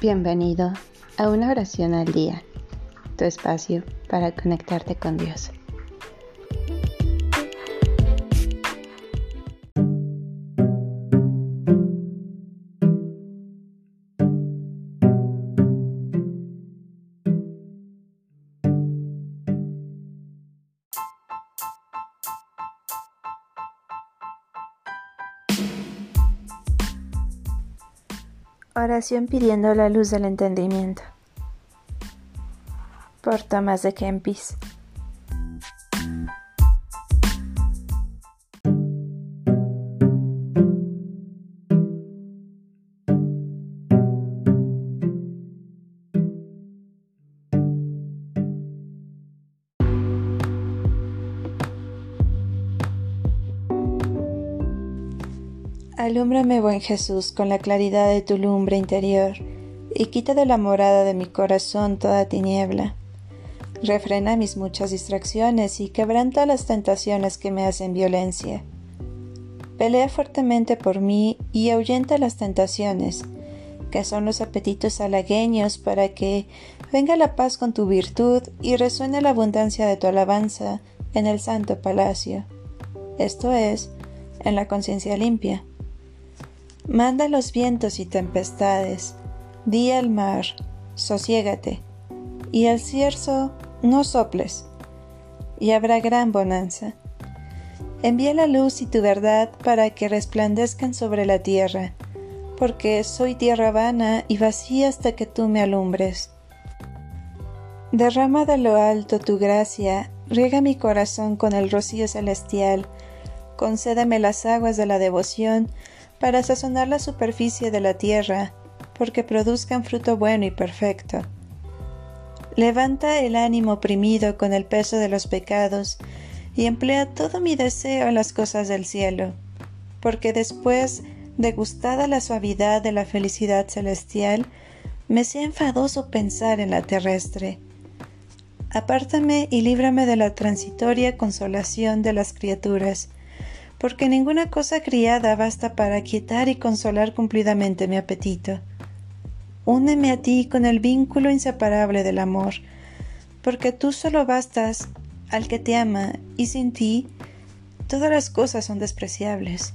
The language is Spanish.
Bienvenido a una oración al día, tu espacio para conectarte con Dios. Oración pidiendo la luz del entendimiento. Por Tomás de Kempis. Alúmbrame, buen Jesús, con la claridad de tu lumbre interior, y quita de la morada de mi corazón toda tiniebla. Refrena mis muchas distracciones y quebranta las tentaciones que me hacen violencia. Pelea fuertemente por mí y ahuyenta las tentaciones, que son los apetitos halagueños, para que venga la paz con tu virtud y resuene la abundancia de tu alabanza en el santo palacio, esto es, en la conciencia limpia. Manda los vientos y tempestades, di al mar, sosiégate, y al cierzo, no soples, y habrá gran bonanza. Envía la luz y tu verdad para que resplandezcan sobre la tierra, porque soy tierra vana y vacía hasta que tú me alumbres. Derrama de lo alto tu gracia, riega mi corazón con el rocío celestial, concédeme las aguas de la devoción, para sazonar la superficie de la tierra, porque produzcan fruto bueno y perfecto. Levanta el ánimo oprimido con el peso de los pecados, y emplea todo mi deseo en las cosas del cielo, porque después de gustada la suavidad de la felicidad celestial, me sea enfadoso pensar en la terrestre. Apártame y líbrame de la transitoria consolación de las criaturas, porque ninguna cosa criada basta para quietar y consolar cumplidamente mi apetito. Úneme a ti con el vínculo inseparable del amor, porque tú solo bastas al que te ama, y sin ti todas las cosas son despreciables.